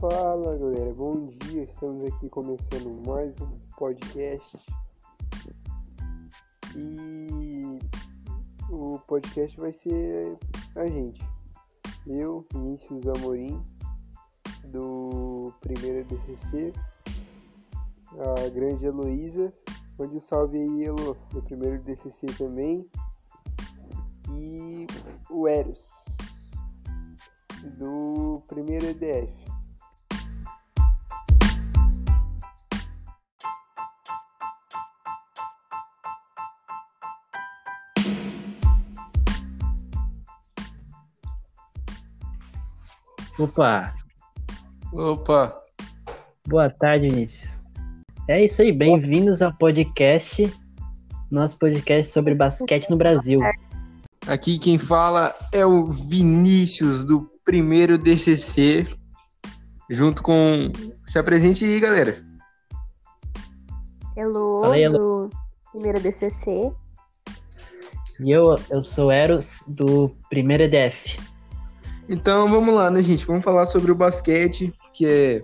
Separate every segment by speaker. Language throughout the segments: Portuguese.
Speaker 1: Fala galera, bom dia. Estamos aqui começando mais um podcast. E o podcast vai ser a gente. Eu, Vinícius Amorim, do primeiro DCC, a grande Heloísa, onde o salve aí, Elo, do primeiro DCC também, e o Eros, do primeiro EDF.
Speaker 2: Opa!
Speaker 1: Opa!
Speaker 2: Boa tarde, Vinícius. É isso aí, bem-vindos ao podcast, nosso podcast sobre basquete no Brasil.
Speaker 3: Aqui quem fala é o Vinícius do primeiro DCC, junto com. Se apresente aí, galera.
Speaker 4: Hello,
Speaker 2: Fala aí, Elo.
Speaker 4: do primeiro DCC.
Speaker 2: E eu, eu sou Eros, do primeiro EDF.
Speaker 3: Então vamos lá, né, gente? Vamos falar sobre o basquete, que é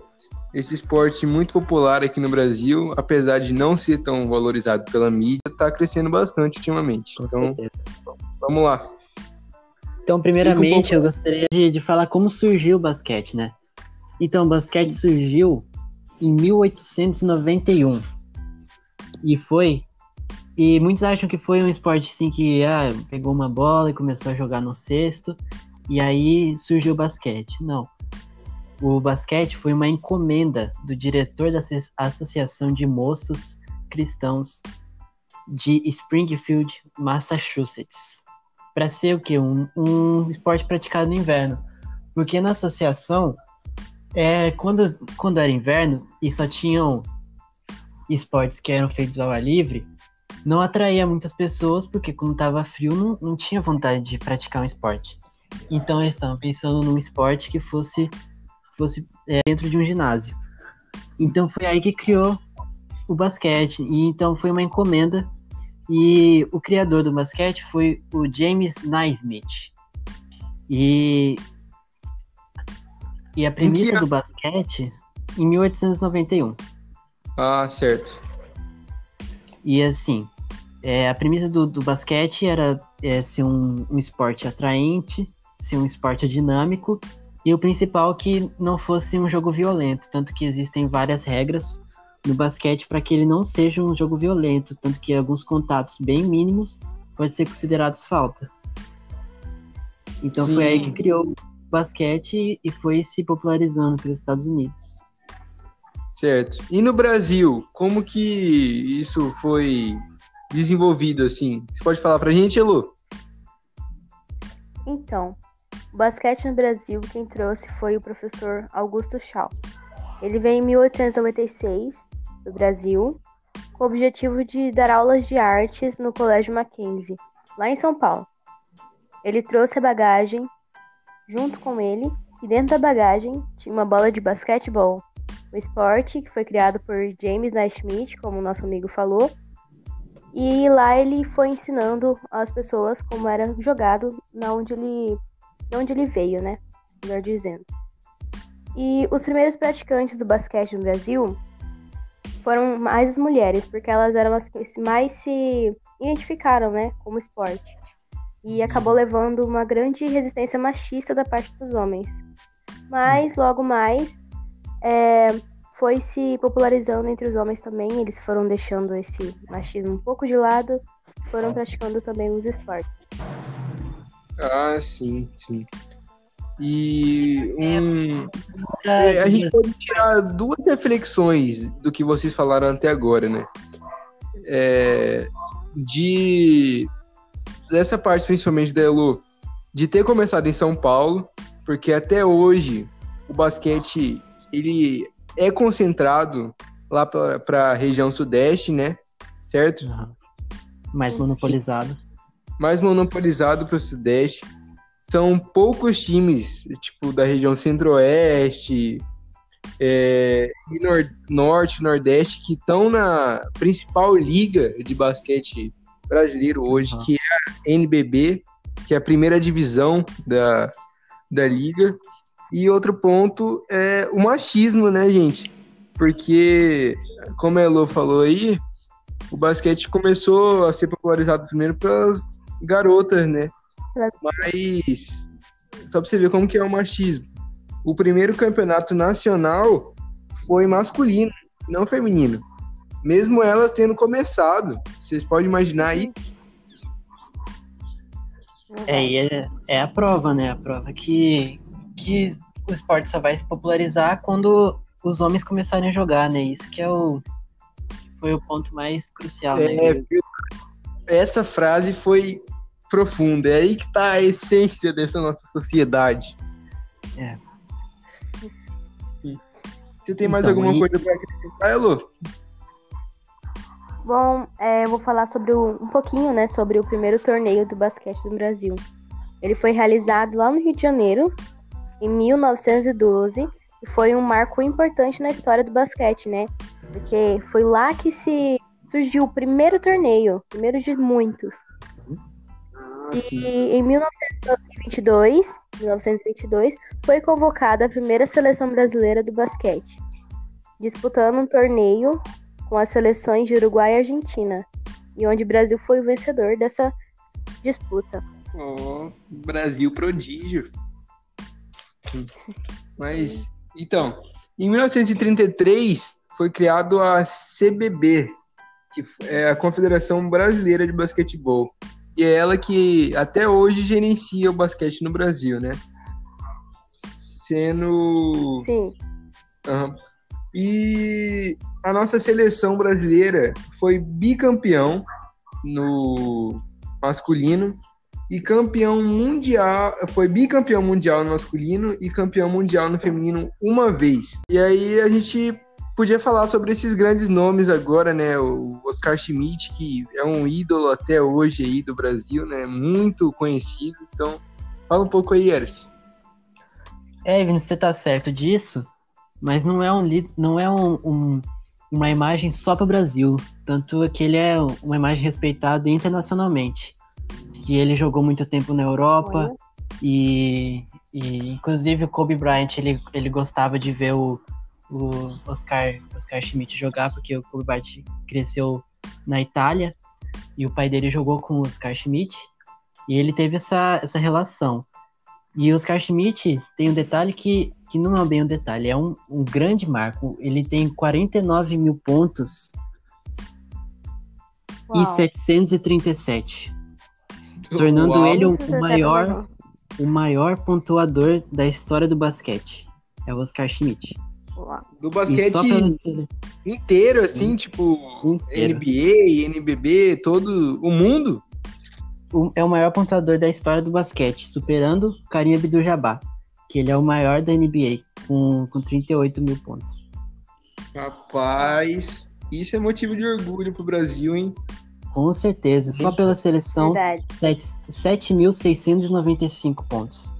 Speaker 3: esse esporte muito popular aqui no Brasil, apesar de não ser tão valorizado pela mídia, tá crescendo bastante ultimamente.
Speaker 2: Com
Speaker 3: Então
Speaker 2: certeza.
Speaker 3: vamos lá.
Speaker 2: Então, primeiramente, eu gostaria de, de falar como surgiu o basquete, né? Então, o basquete surgiu em 1891. E foi. E muitos acham que foi um esporte assim que ah, pegou uma bola e começou a jogar no cesto. E aí surgiu o basquete. Não. O basquete foi uma encomenda do diretor da Asso- Associação de Moços Cristãos de Springfield, Massachusetts para ser o quê? Um, um esporte praticado no inverno. Porque na associação, é, quando, quando era inverno e só tinham esportes que eram feitos ao ar livre, não atraía muitas pessoas, porque quando estava frio não, não tinha vontade de praticar um esporte. Então eles estavam pensando num esporte que fosse, fosse é, dentro de um ginásio. Então foi aí que criou o basquete. E então foi uma encomenda e o criador do basquete foi o James Naismith. E, e a premissa do basquete em 1891.
Speaker 3: Ah, certo.
Speaker 2: E assim, é, a premissa do, do basquete era é, ser um, um esporte atraente, ser um esporte dinâmico, e o principal que não fosse um jogo violento, tanto que existem várias regras no basquete para que ele não seja um jogo violento, tanto que alguns contatos bem mínimos podem ser considerados falta. Então foi aí
Speaker 3: Sim.
Speaker 2: que criou o basquete e foi se popularizando pelos Estados Unidos.
Speaker 3: Certo. E no Brasil, como que isso foi desenvolvido assim? Você pode falar pra gente, Elu?
Speaker 4: Então, o basquete no Brasil, quem trouxe foi o professor Augusto Schau. Ele veio em 1896 do Brasil, com o objetivo de dar aulas de artes no Colégio Mackenzie, lá em São Paulo. Ele trouxe a bagagem junto com ele, e dentro da bagagem tinha uma bola de basquetebol, um esporte que foi criado por James Naismith, como nosso amigo falou, e lá ele foi ensinando as pessoas como era jogado na onde ele, de onde ele veio, né? Melhor dizendo. E os primeiros praticantes do basquete no Brasil foram mais as mulheres, porque elas eram as que mais se identificaram, né, como esporte. E acabou levando uma grande resistência machista da parte dos homens. Mas logo mais é, foi se popularizando entre os homens também. Eles foram deixando esse machismo um pouco de lado, foram praticando também os esportes.
Speaker 3: Ah, sim, sim. E um, É, a gente pode tirar duas reflexões do que vocês falaram até agora, né? É, de dessa parte principalmente da Elo, de ter começado em São Paulo, porque até hoje o basquete ele é concentrado lá para a região sudeste, né? Certo?
Speaker 2: Aham. mais monopolizado.
Speaker 3: mais monopolizado para o Sudeste. São poucos times, tipo, da região Centro-Oeste é, e nor Norte, Nordeste, que estão na principal liga de basquete brasileiro hoje,
Speaker 2: Uhum.
Speaker 3: que é a NBB, que é a primeira divisão da, da liga. E outro ponto é o machismo, né, gente? Porque, como a Elo falou aí, o basquete começou a ser popularizado primeiro pelas garotas, né? Mas, só pra você ver como que é o machismo. O primeiro campeonato nacional foi masculino, não feminino. Mesmo elas tendo começado. Vocês podem imaginar aí
Speaker 2: é, e é, é, a prova, né? A prova que, que o esporte só vai se popularizar quando os homens começarem a jogar, né? Isso que é o foi o ponto mais crucial, né? é, né?
Speaker 3: Essa frase foi profunda. É aí que tá a essência dessa nossa sociedade.
Speaker 2: É.
Speaker 3: Você tem mais então, alguma coisa para acrescentar, Elo?
Speaker 4: Bom, é, eu vou falar sobre o, um pouquinho, né, sobre o primeiro torneio do basquete do Brasil. Ele foi realizado lá no Rio de Janeiro, em 1912, e foi um marco importante na história do basquete, né? Porque foi lá que se surgiu o primeiro torneio, primeiro de muitos. Ah, e em 1922, 1922, foi convocada a primeira seleção brasileira do basquete, disputando um torneio com as seleções de Uruguai e Argentina, e onde o Brasil foi o vencedor dessa disputa.
Speaker 3: Oh, Brasil prodígio. Mas, então, em 1933 foi criado a CBB, que é a Confederação Brasileira de Basquetebol. E é ela que até hoje gerencia o basquete no Brasil, né? Sendo.
Speaker 4: Sim.
Speaker 3: Uhum. E a nossa seleção brasileira foi bicampeão no masculino e campeão mundial, foi bicampeão mundial no masculino e campeão mundial no feminino uma vez. E aí a gente podia falar sobre esses grandes nomes agora, né? O Oscar Schmidt, que é um ídolo até hoje aí do Brasil, né? Muito conhecido. Então, fala um pouco aí, Eros.
Speaker 2: É, Vini, você tá certo disso, mas não é um, não é um, um uma imagem só para o Brasil, tanto que ele é uma imagem respeitada internacionalmente. Que ele jogou muito tempo na Europa e, e, inclusive o Kobe Bryant ele, ele gostava de ver o, o Oscar, Oscar Schmidt jogar, porque o Kobe Bryant cresceu na Itália e o pai dele jogou com o Oscar Schmidt e ele teve essa, essa relação. E o Oscar Schmidt tem um detalhe que, que não é bem um detalhe, é um, um grande marco. Ele tem 49 mil pontos Uau. e 737, tornando Uau. ele o, o maior, o maior pontuador da história do basquete. É o Oscar Schmidt.
Speaker 3: Do basquete inteiro, assim, tipo inteiro. NBA, NBB, todo o mundo
Speaker 2: é o maior pontuador da história do basquete, superando Karim Abdul-Jabbar, que ele é o maior da NBA, com, com 38 mil pontos.
Speaker 3: Rapaz, isso é motivo de orgulho pro Brasil, hein?
Speaker 2: Com certeza, só pela seleção, 7.695 pontos.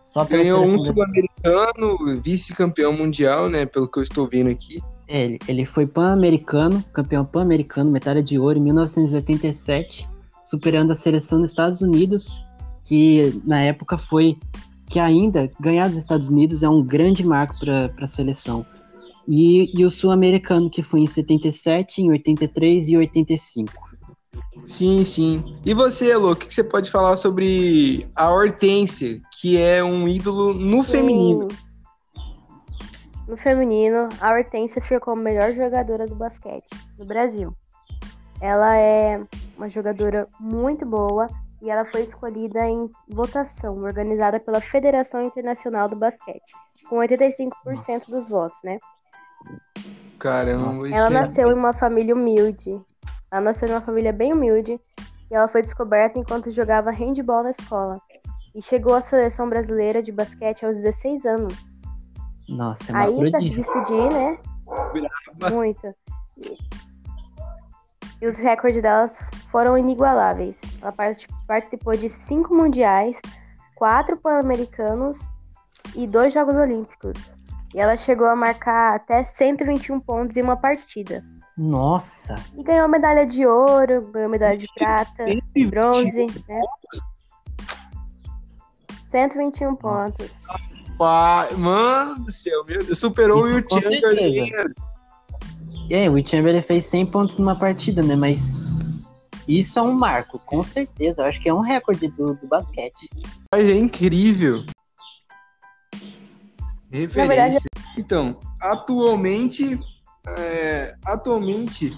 Speaker 3: Só pela Ganhou um sul-americano, vice-campeão mundial, né? Pelo que eu estou vendo aqui.
Speaker 2: É, ele, ele foi pan-americano, campeão pan-americano, medalha de ouro em 1987 superando a seleção dos Estados Unidos, que na época foi que ainda ganhar dos Estados Unidos é um grande marco para a seleção. E, e o sul-americano, que foi em 77, em 83 e 85.
Speaker 3: Sim, sim. E você, Elo, o que, você pode falar sobre a Hortência, que é um ídolo no sim. feminino?
Speaker 4: No feminino, a Hortência ficou a melhor jogadora do basquete do Brasil. Ela é uma jogadora muito boa e ela foi escolhida em votação organizada pela Federação Internacional do Basquete, com 85% Nossa. dos votos, né?
Speaker 3: Caramba,
Speaker 4: Ela é nasceu é... em uma família humilde. Ela nasceu em uma família bem humilde e ela foi descoberta enquanto jogava handball na escola. E chegou à seleção brasileira de basquete aos 16 anos.
Speaker 2: Nossa, é
Speaker 4: Aí, pra se despedir, né? Muito. E os recordes delas foram inigualáveis. Ela participou de cinco mundiais, quatro pan-americanos e dois Jogos Olímpicos. E ela chegou a marcar até 121 pontos em uma partida.
Speaker 2: Nossa!
Speaker 4: E ganhou medalha de ouro, ganhou medalha de prata, de bronze, né? 121 pontos.
Speaker 3: Rapaz, mano do céu, meu Deus, superou
Speaker 2: Isso
Speaker 3: o Chamberlain.
Speaker 2: certeza. E aí, o Chamberlain fez 100 pontos numa partida, né? Mas isso é um marco, com certeza. Eu acho que é um recorde do, do basquete.
Speaker 3: Mas é incrível. Referência.
Speaker 4: verdade-
Speaker 3: Então, atualmente, é, atualmente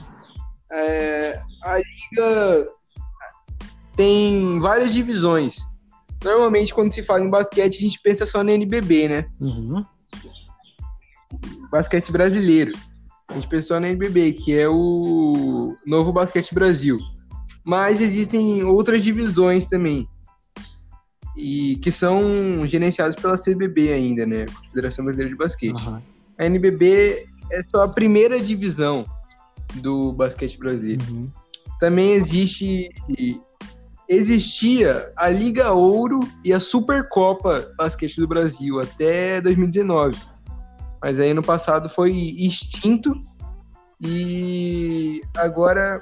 Speaker 3: é, a liga tem várias divisões. Normalmente, quando se fala em basquete, a gente pensa só na NBB, né?
Speaker 2: Uhum.
Speaker 3: Basquete brasileiro. A gente pensa só na NBB, que é o Novo Basquete Brasil. Mas existem outras divisões também. E que são gerenciadas pela CBB ainda, né? Confederação Brasileira de Basquete.
Speaker 2: Aham.
Speaker 3: A NBB é só a primeira divisão do basquete brasileiro.
Speaker 2: Uhum.
Speaker 3: Também existe existia a Liga Ouro e a Supercopa Basquete do Brasil até 2019. Mas aí no passado foi extinto e agora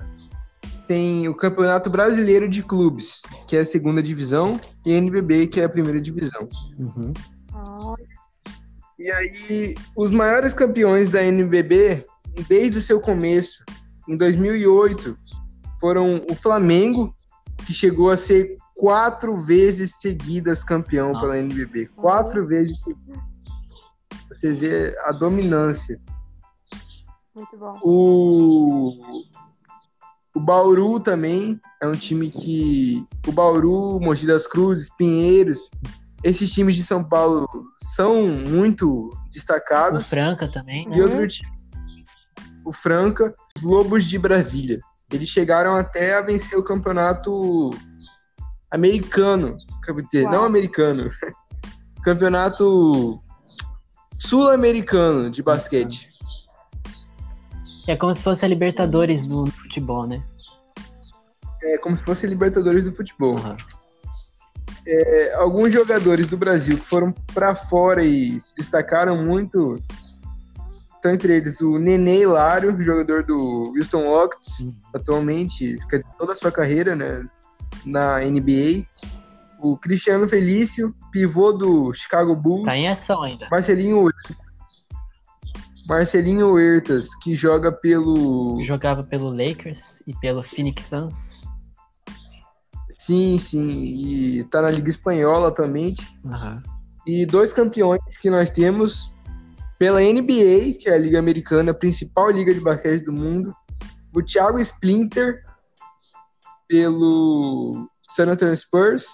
Speaker 3: tem o Campeonato Brasileiro de Clubes, que é a segunda divisão, e a NBB, que é a primeira divisão.
Speaker 2: Uhum.
Speaker 4: Olha,
Speaker 3: E aí, os maiores campeões da NBB, desde o seu começo, em 2008, foram o Flamengo, que chegou a ser quatro vezes seguidas campeão
Speaker 2: Nossa.
Speaker 3: pela NBB. Quatro vezes seguidas. Você vê a dominância.
Speaker 4: muito bom.
Speaker 3: O, o Bauru também é um time que. O Bauru, Mogi das Cruzes, Pinheiros, esses times de São Paulo são muito
Speaker 2: O
Speaker 3: destacados.
Speaker 2: Franca também, né?
Speaker 3: E outro time, o Franca, os Lobos de Brasília. Eles chegaram até a vencer o campeonato americano. Quer dizer,
Speaker 4: Uau.
Speaker 3: não americano. campeonato sul-americano de basquete.
Speaker 2: É como se fosse a Libertadores do futebol, né?
Speaker 3: É como se fosse Libertadores do futebol.
Speaker 2: Aham.
Speaker 3: É, alguns jogadores do Brasil que foram pra fora e se destacaram muito. Estão entre eles o Nenê Hilário, jogador do Houston Rockets,
Speaker 2: Uhum.
Speaker 3: atualmente, dizer, toda a sua carreira né, na NBA. O Cristiano Felício, pivô do Chicago Bulls.
Speaker 2: Tá em ação ainda.
Speaker 3: Marcelinho Marcelinho Huertas, que joga pelo.
Speaker 2: Jogava pelo Lakers e pelo Phoenix Suns.
Speaker 3: Sim, sim. E tá na Liga Espanhola atualmente.
Speaker 2: Aham.
Speaker 3: E dois campeões que nós temos pela NBA, que é a Liga Americana, a principal liga de basquete do mundo. O Thiago Splinter, pelo San Antonio Spurs.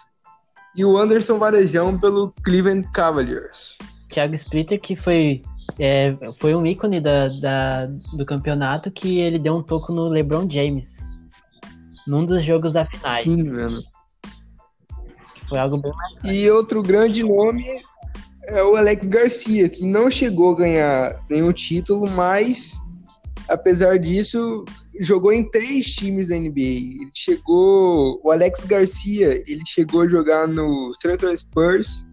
Speaker 3: E o Anderson Varejão, pelo Cleveland Cavaliers.
Speaker 2: Thiago Splitter, que foi, é, foi um ícone da, da- do campeonato, que ele deu um toco no LeBron James. Num dos jogos da finais.
Speaker 3: Sim, mano.
Speaker 2: Foi algo bem
Speaker 3: E outro grande nome é o Alex Garcia, que não chegou a ganhar nenhum título, mas apesar disso, jogou em três times da NBA. Ele chegou, o Alex Garcia, ele chegou a jogar no San Antonio Spurs,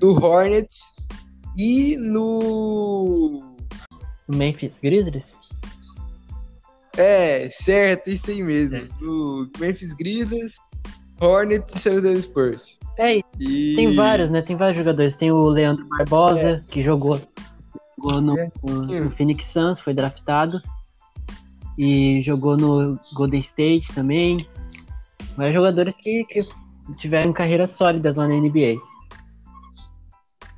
Speaker 3: no Hornets e no
Speaker 2: no Memphis Grizzlies.
Speaker 3: É, certo, isso aí mesmo,
Speaker 2: É.
Speaker 3: no Memphis Grizzlies, Hornets e San Antonio Spurs.
Speaker 2: É,
Speaker 3: E...
Speaker 2: tem vários, né? Tem vários jogadores. Tem o Leandro Barbosa, que jogou, jogou no,
Speaker 3: É.
Speaker 2: no- no Phoenix Suns, foi draftado. E jogou no Golden State também. Vários jogadores que, que tiveram carreiras sólidas lá na NBA.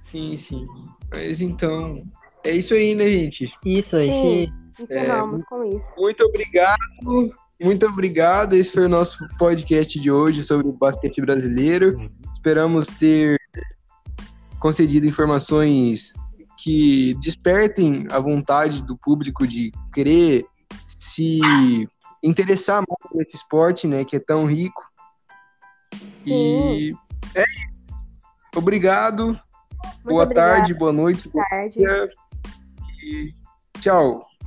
Speaker 3: Sim, sim. Mas então, é isso aí, né, gente?
Speaker 2: Isso aí,
Speaker 4: Sim. Encerramos com isso.
Speaker 3: Muito obrigado. Muito obrigado. Esse foi o nosso podcast de hoje sobre o basquete brasileiro. Esperamos ter concedido informações que despertem a vontade do público de querer se interessar mais por esse esporte, né, que é tão rico. E é isso. Obrigado.
Speaker 4: Muito
Speaker 3: boa
Speaker 4: obrigada.
Speaker 3: tarde, boa noite, boa
Speaker 4: tarde.
Speaker 3: E tchau.